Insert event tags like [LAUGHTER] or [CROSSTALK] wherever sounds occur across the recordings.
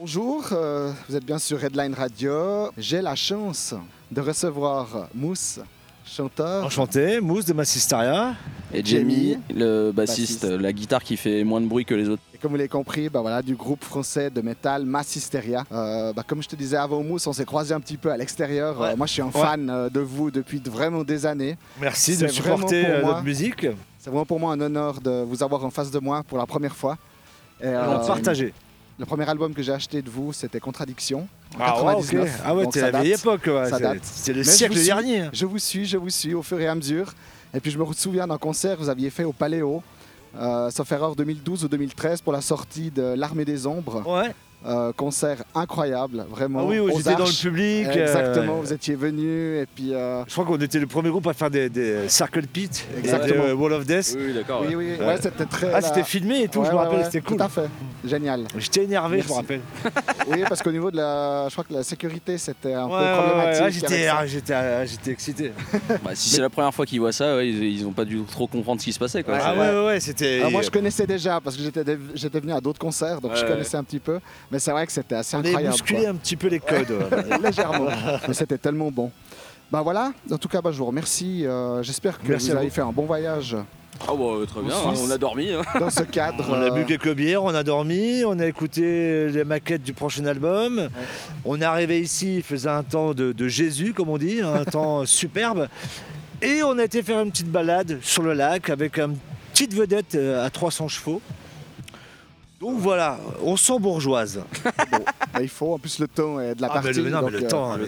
Bonjour, euh, vous êtes bien sur Redline Radio. J'ai la chance de recevoir Mousse, chanteur. Enchanté, Mousse de Massisteria. Et Jamie, Jamie, le bassiste, bassiste. la guitare qui fait moins de bruit que les autres. Et comme vous l'avez compris, bah voilà, du groupe français de métal Massisteria. Euh, bah comme je te disais avant Mousse, on s'est croisé un petit peu à l'extérieur. Ouais. Euh, moi, je suis un fan de vous depuis de- vraiment des années. Merci de supporter euh, notre musique. C'est vraiment pour moi un honneur de vous avoir en face de moi pour la première fois. Et, On euh, va partager. Le premier album que j'ai acheté de vous, c'était Contradiction. en Ah ouais, ok. 99. Ah ouais, ça la vieille époque. ouais, c'est- date. C'est le Mais je siècle suis. dernier. Je vous suis, je vous suis au fur et à mesure. Et puis je me souviens d'un concert que vous aviez fait au Paléo, euh, sauf erreur 2012 ou 2013 pour la sortie de L'Armée des Ombres. Ouais. Euh, concert incroyable, vraiment. Ah oui, oui, j'étais dans le public. euh, Exactement, vous étiez venu et puis. euh, Je crois qu'on était le premier groupe à faire des, des Circle Pit, Exactement. des, euh, Wall of Death. Oui, oui, d'accord. oui, oui, Ouais. ouais, c'était très. Ah, c'était filmé et tout, Ouais, je me ouais, rappelle, ouais, c'était cool. Tout à fait, génial. J'étais énervé, je me rappelle. [LAUGHS] Oui, parce qu'au niveau de la, je crois que la sécurité, c'était un Ouais, peu problématique. j'étais, ah, j'étais, ah, j'étais excité. [LAUGHS] Bah, si c'est la première fois qu'ils voient ça, ouais, ils, ils ont pas dû trop comprendre ce qui se passait. Quoi. Ah ouais, ouais, ouais, c'était. Ah, moi, je connaissais déjà parce que j'étais j'étais venu à d'autres concerts, donc je connaissais un petit peu. Mais c'est vrai que c'était assez On incroyable. bousculé un petit peu les codes. ouais. [LAUGHS] Légèrement. Mais c'était tellement bon. Bah voilà, en tout cas, bah, je vous remercie. Euh, J'espère que Merci vous avez vous. fait un bon voyage Ah bah, très bien, hein, on a dormi. hein. dans ce cadre. On a euh, bu quelques bières, on a dormi, on a écouté les maquettes du prochain album. On est arrivé ici, il faisait un temps de, de Jésus, comme on dit, un [LAUGHS] temps superbe. Et on a été faire une petite balade sur le lac avec une petite vedette euh, à 300 chevaux. Donc voilà, on sent bourgeoise. [LAUGHS] bah, il faut, en plus, le temps est de la Ah, partie. le, non, mais donc, le euh, temps, le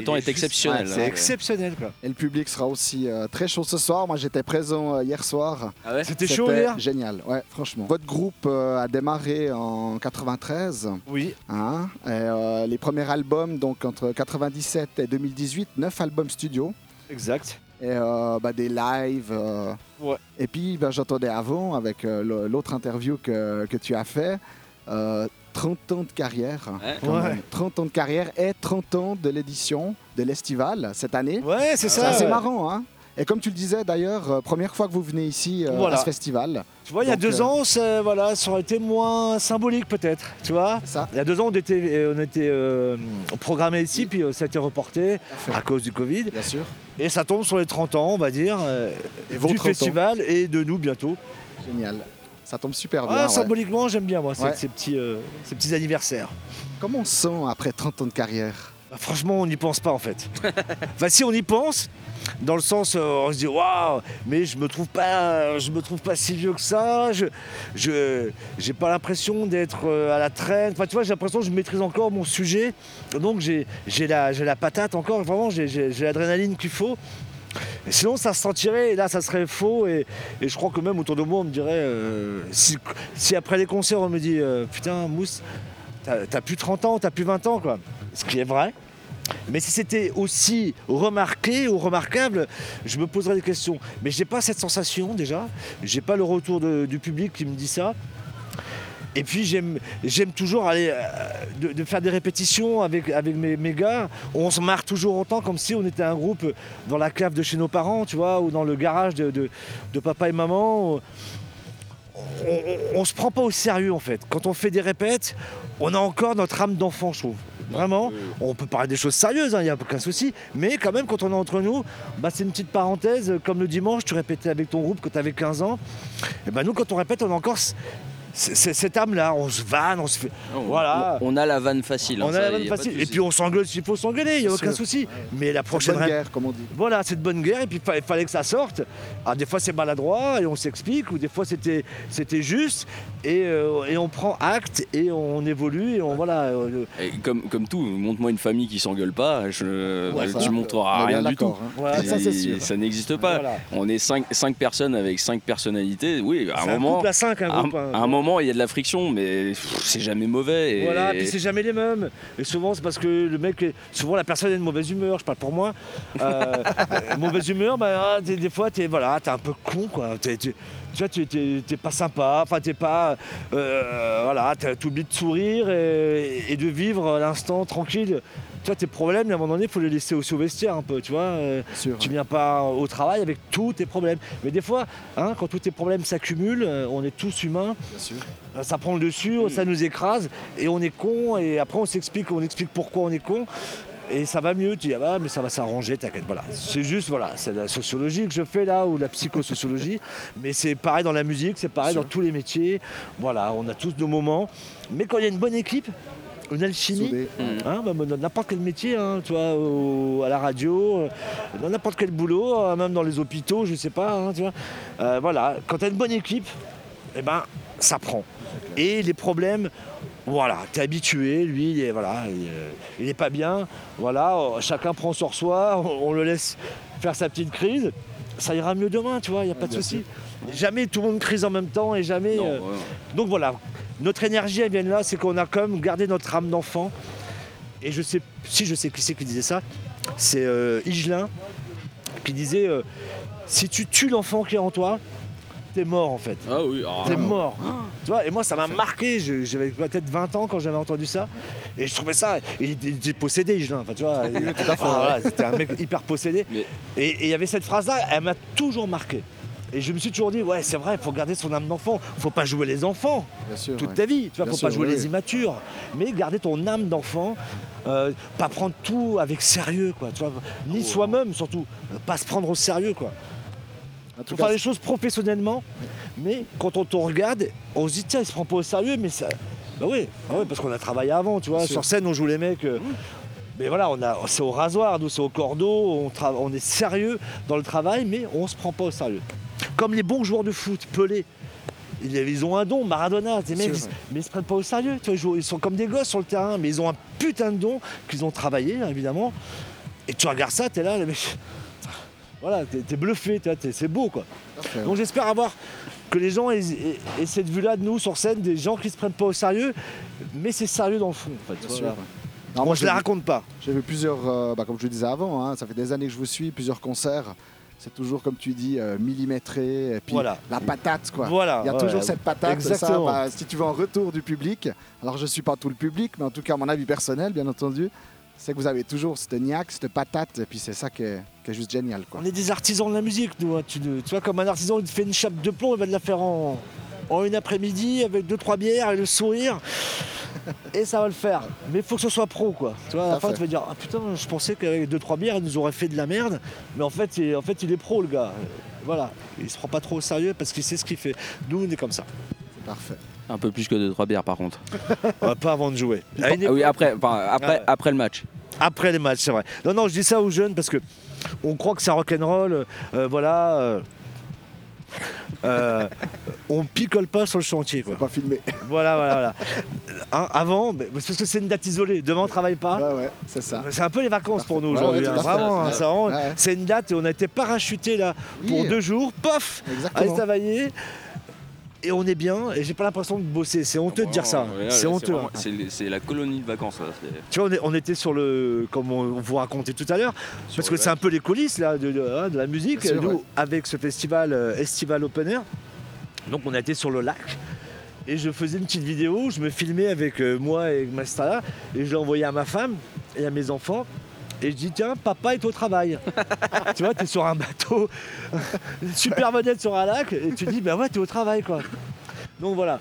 le- est exceptionnel, ouais, hein. C'est exceptionnel quoi. Et le public sera aussi euh, très chaud ce soir. Moi, j'étais présent euh, hier soir. Ah ouais C'était chaud hier génial, ouais, franchement. Votre groupe euh, a démarré en 93. Oui. Hein, et, euh, les premiers albums, donc entre 97 et 2018, 9 albums studio. Exact. Et euh, bah, des lives. euh, Ouais. Et puis, ben, j'entendais avant, avec euh, l'autre interview que, que tu as fait, euh, 30 ans de carrière. Ouais. quand Ouais. même. 30 ans de carrière et 30 ans de l'édition de l'Estival cette année. Ouais, c'est C'est ça. assez ouais. marrant, hein et comme tu le disais d'ailleurs, euh, première fois que vous venez ici euh, Voilà. à ce festival, Tu vois, il y a deux euh, ans, ça, voilà, ça aurait été moins symbolique peut-être. Tu vois ça Il y a deux ans, on était, on était euh, programmé ici, puis ça a été reporté Parfait. à cause du Covid. Bien sûr. Et ça tombe sur les 30 ans, on va dire, Et du 30 ans. festival et de nous bientôt. Génial. Ça tombe super bien. Ah, ouais. symboliquement, j'aime bien moi ces, Ouais. ces petits, euh, ces petits anniversaires. Comment on se sent après 30 ans de carrière? Bah, franchement, on n'y pense pas en fait. enfin, [LAUGHS] si on y pense, dans le sens, euh, on se dit waouh, mais je me trouve pas, je me trouve pas si vieux que ça. Je, je, j'ai pas l'impression d'être euh, à la traîne. Enfin, tu vois, j'ai l'impression que je maîtrise encore mon sujet. Donc j'ai, la, j'ai la patate encore. Vraiment, j'ai, l'adrénaline qu'il faut. Sinon, ça se sentirait, et là, ça serait faux. Et, et je crois que même autour de moi, on me dirait, euh, si, si après les concerts, on me dit, putain, Mousse, t'as plus 30 ans, t'as plus 20 ans, quoi. Ce qui est vrai. Mais si c'était aussi remarqué ou remarquable, je me poserais des questions. Mais j'ai pas cette sensation déjà. J'ai pas le retour du public qui me dit ça. Et puis j'aime, toujours aller euh, de, faire des répétitions avec, mes, gars. On se marre toujours autant comme si on était un groupe dans la cave de chez nos parents, tu vois, ou dans le garage de, de- papa et maman. On, on se prend pas au sérieux en fait. Quand on fait des répètes, on a encore notre âme d'enfant, je trouve. Vraiment. On peut parler des choses sérieuses, il n'y a aucun souci. Mais quand même, quand on est entre nous, bah, c'est une petite parenthèse. Comme le dimanche, tu répétais avec ton groupe quand tu avais 15 ans. Et ben nous, quand on répète, on a encore cette âme-là. On se vanne, on se fait. Voilà. On, on a la vanne facile. hein, on a ça, la vanne a facile. Et puis on s'engueule s'il faut s'engueuler, il n'y a aucun sûr. souci. Mais la prochaine bonne guerre, comme on dit. voilà, c'est de bonne guerre, et puis il fallait que ça sorte. Alors des fois c'est maladroit et on s'explique, ou des fois c'était c'était juste, et, euh, et on prend acte et on évolue et on voilà. euh, Et comme, comme tout, montre-moi une famille qui s'engueule pas, je, Ouais, ça, tu on montreras rien du tout. hein. voilà, ça, n'existe pas. voilà. On est 5 cinq, personnes avec 5 personnalités. Oui, à un un moment, couple à 5 un à un, groupe. hein. à un moment, il y a de la friction, mais c'est jamais mauvais. Et... Voilà, puis c'est jamais les mêmes. Et souvent, c'est parce que le mec, souvent la personne est de mauvaise humeur, je parle pour moi. Euh, [LAUGHS] mauvaise humeur, bah, ah, des, des fois, t'es voilà, t'es un peu con, quoi. Tu vois, tu t'es pas sympa, enfin, t'es pas. euh, voilà, t'as- t'oublies de sourire et, et de vivre l'instant tranquille. Toi, tes problèmes, à un moment donné, il faut les laisser aussi au vestiaire un peu, tu vois. euh, Sûr. tu viens pas au travail avec tous tes problèmes. Mais des fois, hein, quand tous tes problèmes s'accumulent, euh, on est tous humains, Bien sûr. euh, ça prend le dessus, ça nous écrase, et on est con, et après on s'explique, on explique pourquoi on est con. Et ça va mieux, tu dis ah bah, mais ça va s'arranger, t'inquiète, voilà. C'est juste, voilà, c'est la sociologie que je fais là, ou la psychosociologie, [LAUGHS] mais c'est pareil dans la musique, c'est pareil dans tous les métiers, voilà, on a tous nos moments. Mais quand il y a une bonne équipe, une alchimie. Hein, bah, dans n'importe quel métier, hein, tu vois, au- à la radio, euh, dans n'importe quel boulot, euh, même dans les hôpitaux, je sais pas, hein, tu vois. Euh, voilà, quand tu as une bonne équipe, eh ben, ça prend. Et les problèmes, voilà, tu es habitué, lui, il est, voilà, il, il est pas bien, voilà, euh, chacun prend sur soi, on, [LAUGHS] on le laisse faire sa petite crise, ça ira mieux demain, tu vois, il n'y a pas de souci. Jamais tout le monde crise en même temps et jamais. Non, euh, ouais. donc voilà, notre énergie, elle vient de là, c'est qu'on a quand même gardé notre âme d'enfant. Et je sais, si je sais qui c'est qui disait ça, c'est euh, Higelin qui disait euh, si tu tues l'enfant qui est en toi, t'es mort en fait. Ah oui, ah, T'es mort. Tu vois, et moi, ça m'a marqué. J'avais peut-être 20 ans quand j'avais entendu ça. Et je trouvais ça. Il était- possédé, Higelin. Enfin, tu vois, [LAUGHS] Ah, c'était un mec hyper possédé. Mais- et il y avait cette phrase-là, elle m'a toujours marqué. Et je me suis toujours dit, ouais, c'est vrai, il faut garder son âme d'enfant. faut pas jouer les enfants Bien sûr. toute ouais. ta vie. Tu vois, Bien faut sûr, pas jouer oui, les immatures, mais garder ton âme d'enfant, euh, pas prendre tout avec sérieux, quoi. Tu vois, ni Oh. soi-même surtout, euh, pas se prendre au sérieux, quoi. En tout Faut cas, faire les choses professionnellement, mais quand on te regarde, on se dit tiens, il se prend pas au sérieux, mais ça, bah oui, bah oui, parce qu'on a travaillé avant, tu vois. Bien sûr. Sur scène, on joue les mecs. euh, Mais voilà, on a, c'est au rasoir, nous c'est au cordeau, on, tra- on est sérieux dans le travail, mais on se prend pas au sérieux. Comme les bons joueurs de foot, Pelé, ils, ont un don, Maradona, ces mecs, ils- mais ils se prennent pas au sérieux. Tu vois, ils, sont comme des gosses sur le terrain, mais ils ont un putain de don qu'ils ont travaillé, évidemment. Et tu regardes ça, t'es là, les mecs. Voilà, t'es, t'es bluffé, c'est beau quoi. Donc j'espère avoir que les gens aient, aient- aient cette vue-là de nous sur scène, des gens qui se prennent pas au sérieux, mais c'est sérieux dans le fond. En fait, Bien voilà. sûr. ouais. Non, Moi, je j'ai la raconte pas. J'ai vu plusieurs, euh, bah, comme je le disais avant, hein, ça fait des années que je vous suis, plusieurs concerts. C'est toujours, comme tu dis, euh, millimétré. Et puis Voilà. la patate, quoi. Voilà. Il y a ouais. toujours cette patate. Exactement. Ça, bah, si tu veux en retour du public, alors je ne suis pas tout le public, mais en tout cas, mon avis personnel, bien entendu, c'est que vous avez toujours cette niaque, cette patate, et puis c'est ça qui est, qui est juste génial. Quoi. On est des artisans de la musique, nous. hein. Tu, tu vois, comme un artisan, il te fait une chape de plomb, il va te la faire en, en une après-midi avec deux, trois bières et le sourire. Et ça va le faire. Mais il faut que ce soit pro, quoi. Tu vois, à la à fin, tu vas dire Ah putain, je pensais qu'avec deux, trois bières, il nous aurait fait de la merde. Mais en fait, il, en fait, il est pro, le gars. Voilà. Il se prend pas trop au sérieux parce qu'il sait ce qu'il fait. Nous, on est comme ça. C'est parfait. Un peu plus que 2-3 bières par contre. [LAUGHS] Pas avant de jouer. Ah oui, après, enfin, après, Ah ouais. après le match. Après les matchs, c'est vrai. Non, non, je dis ça aux jeunes parce que on croit que c'est rock'n'roll. euh, voilà. euh, euh, on picole pas sur le chantier, quoi. Pas filmé. Voilà, voilà, voilà. Hein, avant, mais- parce que c'est une date isolée. Demain, on travaille pas. Ouais, ouais, c'est ça. C'est un peu les vacances pour nous aujourd'hui. ouais, hein. Vraiment, hein, c'est une date et on a été parachutés là pour Oui. deux jours. Pof, allez Exactement. travailler. Et on est bien. Et j'ai pas l'impression de bosser. C'est honteux de dire ça. Ouais, c'est honteux. hein. C'est la colonie de vacances. là, Tu vois, on, est- on était sur le, comme on, vous racontait tout à l'heure, parce que c'est un peu les coulisses là, de, de- hein, de la musique, sûr, nous, ouais. avec ce festival euh, Estival Open Air. Donc on a été sur le lac et je faisais une petite vidéo, où je me filmais avec euh, moi et Mastala et je l'ai envoyé à ma femme et à mes enfants. Et je dis tiens papa est au travail. [LAUGHS] tu vois t'es sur un bateau, [LAUGHS] super vedette sur un lac et tu dis bah ouais t'es au travail quoi. Donc voilà.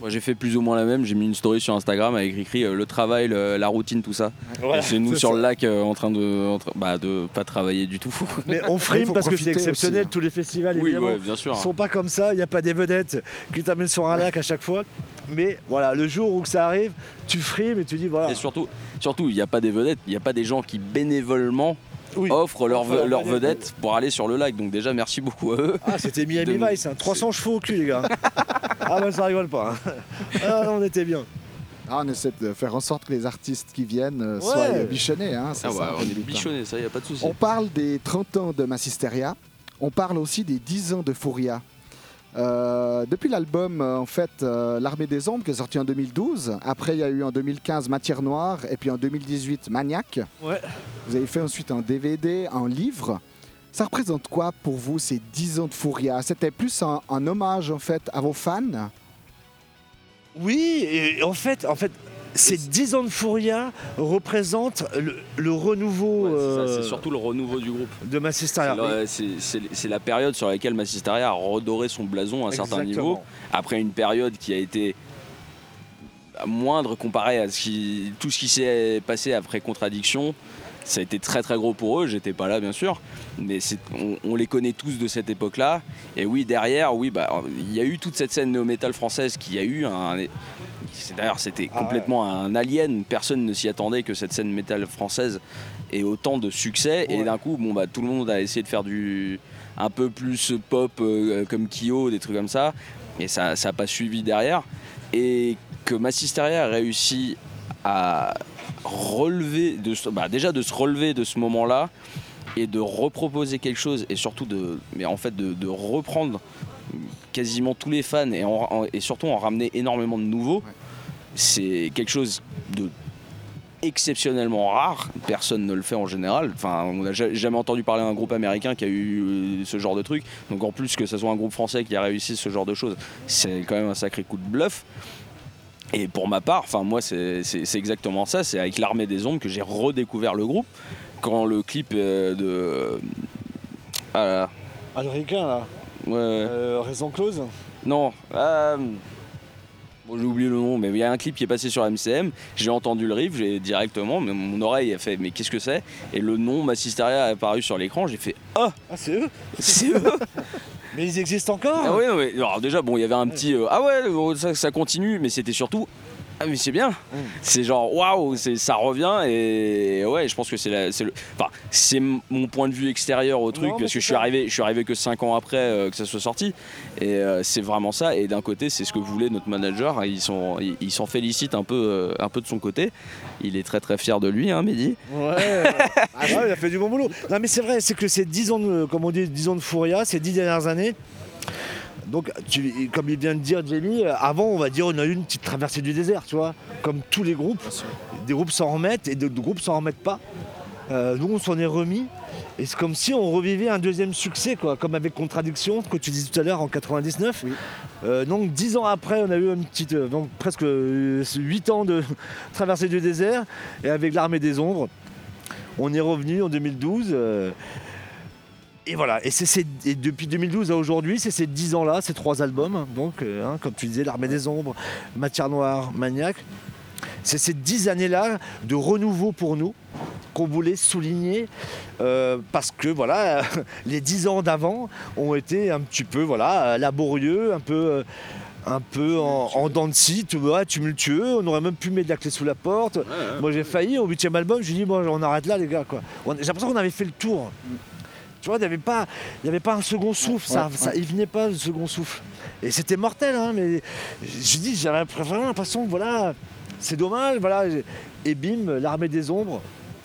Moi j'ai fait plus ou moins la même, j'ai mis une story sur Instagram avec écrit euh, le travail, le- la routine, tout ça. Voilà, Et c'est nous c'est sur ça. le lac euh, en train de, en train- bah, de pas travailler du tout. Mais [LAUGHS] on Il frime faut parce que c'est profiter exceptionnel, aussi, tous les festivals oui, évidemment. ouais, bien sûr. Ils sont pas comme ça, il n'y a pas des vedettes qui t'amènent sur un lac à chaque fois. Mais voilà, le jour où que ça arrive, tu frimes et tu dis voilà. Et surtout, surtout, il n'y a pas des vedettes, il n'y a pas des gens qui bénévolement Oui. offrent leur, Offrent leur leur vedette. pour aller sur le lac. Donc déjà, merci beaucoup à eux. Ah, c'était Miami De- Vice, hein. 300 chevaux au cul, les gars. ah, bah ça rigole pas. hein. Ah, non, on était bien. Ah, on essaie de faire en sorte que les artistes qui viennent euh, Ouais. soient euh, bichonnés. Hein, Ah ça, on est hein. bichonnés, ça, il n'y a pas de souci. On parle des 30 ans de Massisteria. On parle aussi des 10 ans de Fouria. Euh, depuis l'album, euh, en fait, euh, L'Armée des Ombres, qui est sorti en 2012. Après, il y a eu en 2015 Matière Noire. Et puis en 2018, Maniac. Ouais. Vous avez fait ensuite un DVD, un livre. Ça représente quoi pour vous ces 10 ans de Fouria C'était plus un, un hommage en fait à vos fans? Oui, et en fait, en fait, ces 10 ans de Fouria représentent le, le renouveau Ouais, c'est ça, euh, c'est surtout le renouveau du groupe. de Massisteria. C'est la- période sur laquelle Massisteria a redoré son blason à un certain niveau, après une période qui a été moindre comparée à ce qui, tout ce qui s'est passé après Contradiction. Ça a été très très gros pour eux, j'étais pas là bien sûr, mais on, on les connaît tous de cette époque-là. Et oui, derrière, oui, bah, il y a eu toute cette scène néo-metal française qui a eu un. D'ailleurs, c'était Ah ouais. complètement un alien, personne ne s'y attendait que cette scène métal française ait autant de succès. Et d'un coup, bon, bah, tout le monde a essayé de faire du un peu plus pop euh, comme Kyo, des trucs comme ça, et ça n'a pas suivi derrière. Et que Massisteria a réussi à relever, de, bah, déjà de se relever de ce moment-là et de reproposer quelque chose et surtout de, mais en fait de, reprendre quasiment tous les fans et, surtout en ramener énormément de nouveaux, c'est quelque chose de exceptionnellement rare. Personne ne le fait en général. Enfin, on n'a ja- jamais entendu parler d'un groupe américain qui a eu euh, ce genre de truc. Donc en plus que ce soit un groupe français qui a réussi ce genre de choses, c'est quand même un sacré coup de bluff. Et pour ma part, enfin moi c'est exactement ça. C'est avec l'armée des ombres que j'ai redécouvert le groupe. Quand le clip euh, de ah là, Alricain, là, ouais, ouais. euh, Raison Close. Non. euh, bon, j'ai oublié le nom, mais il y a un clip qui est passé sur MCM. J'ai entendu le riff, j'ai directement, mais mon oreille a fait mais qu'est-ce que c'est? Et le nom Massisteria est apparu sur l'écran. J'ai fait ah, Ah, c'est eux? C'est eux Mais ils existent encore Ah ouais, alors déjà bon, il y avait un petit euh, ah ouais, ça, ça continue, mais c'était surtout ah mais c'est bien. C'est genre waouh, ça revient et ouais, je pense que c'est le, enfin c'est mon point de vue extérieur au truc Non, parce que je suis arrivé, je suis arrivé que 5 ans après euh, que ça soit sorti et euh, c'est vraiment ça. Et d'un côté, c'est ce que voulait notre manager. Ils sont, ils il s'en félicite un peu, euh, un peu de son côté. Il est très très fier de lui, hein, Mehdi. Ouais, [LAUGHS] Ah ouais, il a fait du bon boulot. Non, mais c'est vrai, c'est que ces 10 ans de, comme on dit, 10 ans de Fouria, ces 10 dernières années. Donc, tu- comme il vient de dire Jamie, euh, avant, on va dire, on a eu une petite traversée du désert, tu vois, comme tous les groupes. Des groupes s'en remettent et d'autres groupes s'en remettent pas. Euh, nous, on s'en est remis. Et c'est comme si on revivait un deuxième succès, quoi, comme avec Contradiction, que tu disais tout à l'heure en 99. Oui. Euh, donc, 10 ans après, on a eu une petite, euh, donc presque 8 ans de [LAUGHS] traversée du désert. Et avec l'armée des ombres, on est revenu en 2012. Et voilà, et, c'est depuis 2012 à aujourd'hui, c'est ces 10 ans-là, ces trois albums, donc, euh, hein, comme tu disais, L'Armée des Ombres, Matière Noire, Maniac. C'est ces 10 années-là de renouveau pour nous qu'on voulait souligner euh, parce que voilà, [LAUGHS] les 10 ans d'avant ont été un petit peu voilà, laborieux, un peu. euh, un peu en, en dents de scie, tu vois, tumultueux, on aurait même pu mettre la clé sous la porte. Moi j'ai failli au huitième album, j'ai dit bon on arrête là les gars quoi. J'ai l'impression qu'on avait fait le tour. Tu vois, il n'y avait, pas- y avait pas un second souffle, ça, Ouais, ça, il venait pas le second souffle. Et c'était mortel, hein, mais je dis, j'avais vraiment l'impression que voilà, c'est dommage, voilà. Et bim, l'armée des ombres.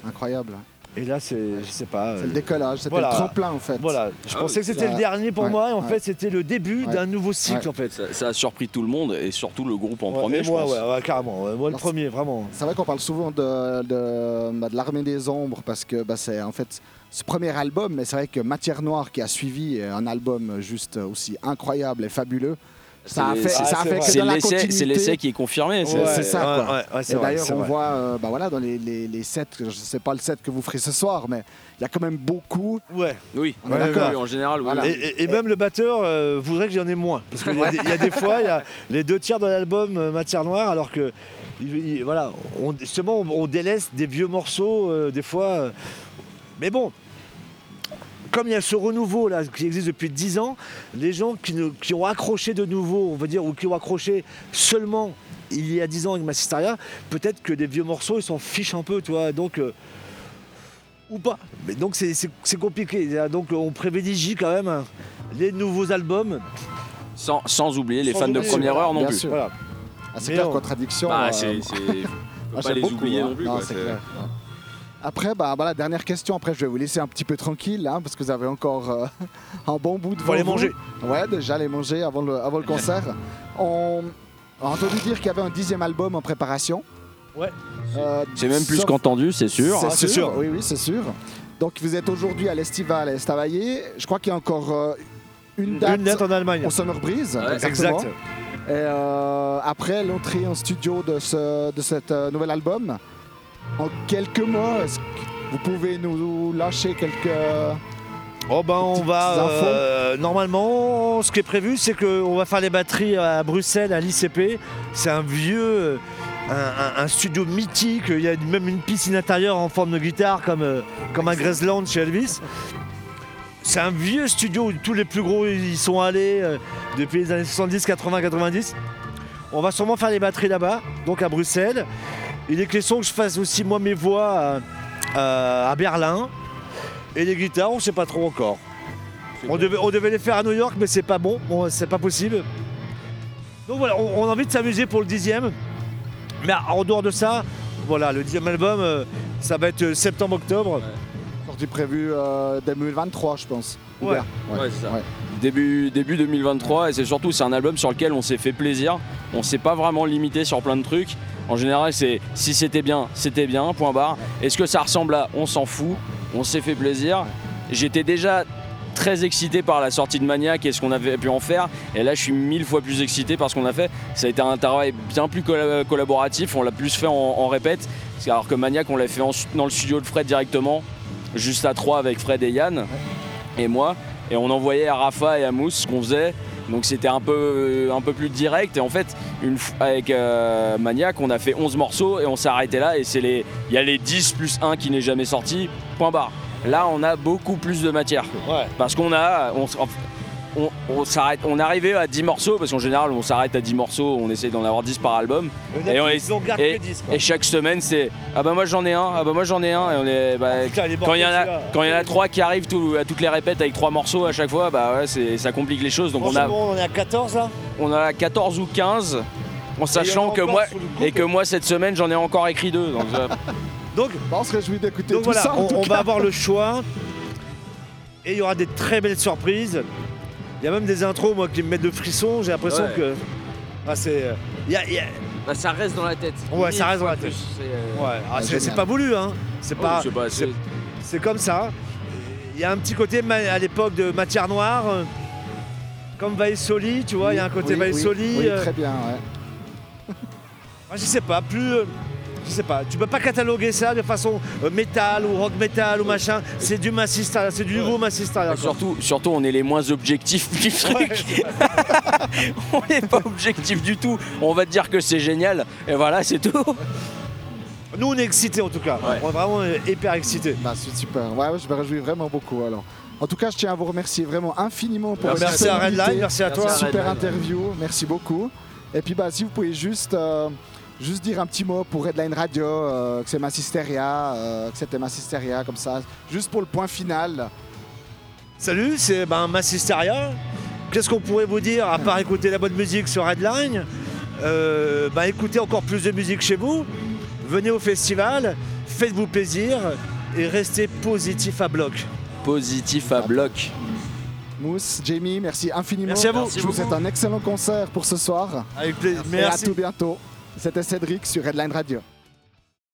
Incroyable. Et là, c'est, je sais pas. C'est euh, le décollage, c'était voilà. le tremplin en fait. Voilà, je Ah pensais oui, que c'était ça- le dernier pour ouais, moi, et en ouais. fait, c'était le début Ouais. d'un nouveau cycle, Ouais. en fait. Ça, ça a surpris tout le monde et surtout le groupe en Ouais, premier, je moi, pense. ouais, ouais, carrément. ouais, moi, le premier, vraiment. C'est vrai qu'on parle souvent de, de, bah, de l'armée des ombres parce que bah, c'est en fait ce premier album, mais c'est vrai que Matière Noire qui a suivi est un album juste aussi incroyable et fabuleux. Ça a C'est- fait, ça a fait que C'est dans la l'essai c'est continuité. l'essai qui est confirmé. c'est- c'est ça, quoi. Ouais, ouais, Et vrai, d'ailleurs, on vrai. voit euh, bah, voilà, dans les, les, les sets, je sais pas le set que vous ferez ce soir, mais il y a quand même beaucoup. Ouais. Oui, On est oui, en général, oui. Voilà. Et, et- et même le batteur euh, voudrait que j'en ai moins. Parce qu'il y, a des- il y a des fois, il y a les deux tiers de l'album euh, Matière Noire, alors que il- il- voilà, on, justement, on, on délaisse des vieux morceaux euh, des fois. euh. mais bon, comme il y a ce renouveau là qui existe depuis 10 ans, les gens qui, ne- qui ont accroché de nouveau, on va dire, ou qui ont accroché seulement il y a 10 ans avec Massisteria, peut-être que des vieux morceaux ils s'en fichent un peu, tu vois. Donc euh, ou pas. Mais donc c'est- compliqué. Donc on privilégie quand même hein, les nouveaux albums. Sans, sans oublier les Sans fans de première heure non bien plus. sûr. Voilà. Ah, c'est clair, on- contradiction. Bah, euh, c'est, moi, pas les beaucoup, oublier hein. non plus. Non, quoi, Après, bah, voilà, dernière question. Après, je vais vous laisser un petit peu tranquille, hein, parce que vous avez encore euh, [LAUGHS] un bon bout de Faut aller manger. Ouais, déjà les manger avant le, avant le concert. On a entendu dire qu'il y avait un dixième album en préparation. Ouais. Euh, C'est même plus sauf- qu'entendu, c'est sûr. C'est Ah, sûr. sûr. Oui, oui, c'est sûr. Donc, vous êtes aujourd'hui à l'Estival à Estavayer. Je crois qu'il y a encore euh, une date Une lettre en Allemagne. au Summer Breeze. Ouais, exactement. Exact. Et euh, après l'entrée en studio de ce de cet euh, nouvel album, en quelques mots, est-ce que vous pouvez nous lâcher quelques Oh ben on va infos. euh, normalement ce qui est prévu c'est qu'on va faire les batteries à Bruxelles à l'ICP. C'est un vieux un, un- un studio mythique, il y a même une piscine intérieure en forme de guitare comme, euh, comme à Graceland chez Elvis. C'est un vieux studio où tous les plus gros y sont allés euh, depuis les années 70, 80, 90. On va sûrement faire les batteries là-bas, donc à Bruxelles. Il est question que je fasse aussi moi mes voix à- à- à Berlin. Et les guitares, on sait pas trop encore. On devait, on devait les faire à New York, mais c'est pas bon, bon c'est pas possible. Donc voilà, on, on a envie de s'amuser pour le dixième. Mais en dehors de ça, voilà, le dixième album, euh, ça va être euh, septembre-octobre. sorties prévues euh, 2023, je pense. Ou Ouais. bien Ouais, c'est ça. Ouais. Début, début 2023 et c'est surtout c'est un album sur lequel on s'est fait plaisir. On s'est pas vraiment limité sur plein de trucs. En général c'est si c'était bien, c'était bien, point barre. Est-ce que ça ressemble à On s'en fout, on s'est fait plaisir. J'étais déjà très excité par la sortie de Maniac et ce qu'on avait pu en faire. Et là je suis mille fois plus excité par ce qu'on a fait. Ça a été un travail bien plus colla- collaboratif, on l'a plus fait en, en répète. Alors que Maniac on l'a fait en- dans le studio de Fred directement, juste à trois avec Fred et Yann et moi et on envoyait à Rafa et à Mousse ce qu'on faisait donc c'était un peu, un peu plus direct. Et en fait une avec euh, Maniac on a fait 11 morceaux et on s'est arrêté là. Et c'est les il y a les 10 plus 1 qui n'est jamais sorti. Point barre. Là on a beaucoup plus de matière. Ouais. parce qu'on a on, on, on s'arrête on est arrivé à 10 morceaux parce qu'en général on s'arrête à 10 morceaux on essaie d'en avoir 10 par album Et on est- Ils ont garde et- que 10, quoi. et chaque semaine c'est ah bah moi j'en ai un ah bah moi j'en ai un et on est bah, Putain, les quand il y en a morceaux, quand il y en a trois qui arrivent tout- à toutes les répètes avec trois morceaux à chaque fois bah ouais c'est ça complique les choses donc on a on est à 14 là? on a 14 ou 15 en sachant en que moi et que moi cette semaine j'en ai encore écrit deux donc euh, [LAUGHS] Donc, Bah, on se réjouit d'écouter donc tout voilà, ça. en on, tout on cas. va avoir le choix. Et il y aura des très belles surprises. Il y a même des intros moi qui me mettent de frissons. J'ai l'impression Ouais. que. Ah, c'est. euh, y a- il y a- bah, ça reste dans la tête Ouais, ça reste dans la tête. euh, Ouais, ah, c'est génial. c'est pas voulu, hein. C'est oh, pas. c'est- C'est comme ça. Il y a un petit côté ma- à l'époque de matière noire, euh, comme Vaisoli, tu vois, il y a un côté Oui, oui, Vaisoli. Oui, euh, très bien, ouais. ah, je sais pas, plus. euh, je sais pas, tu peux pas cataloguer ça de façon euh, métal ou rock metal ou machin. C'est du massista, c'est du nouveau massista. Et Surtout, surtout, on est les moins objectifs du truc. [LAUGHS] on n'est pas objectif du tout. On va te dire que c'est génial. Et voilà, c'est tout. Nous, on est excités en tout cas. Ouais. On est vraiment euh, hyper excités. Bah, c'est super. Ouais, je me réjouis vraiment beaucoup alors. En tout cas, je tiens à vous remercier vraiment infiniment pour Merci, votre à Redline, merci à toi. Merci à Super interview, merci beaucoup. Et puis bah, si vous pouvez juste, euh, juste dire un petit mot pour Redline Radio, euh, que c'est Massisteria, euh, que c'était Massisteria comme ça, juste pour le point final. Salut, c'est ben, Massisteria. Qu'est-ce qu'on pourrait vous dire à part écouter la bonne musique sur Redline euh, ben, Écoutez encore plus de musique chez vous. Venez au festival, faites-vous plaisir et restez positif à bloc. Positif à bloc. Mousse, Jamie, merci infiniment. Merci à vous. Merci Je vous souhaite un excellent concert pour ce soir. Avec plaisir. Et à Merci. tout bientôt. C'était Cédric sur Redline Radio.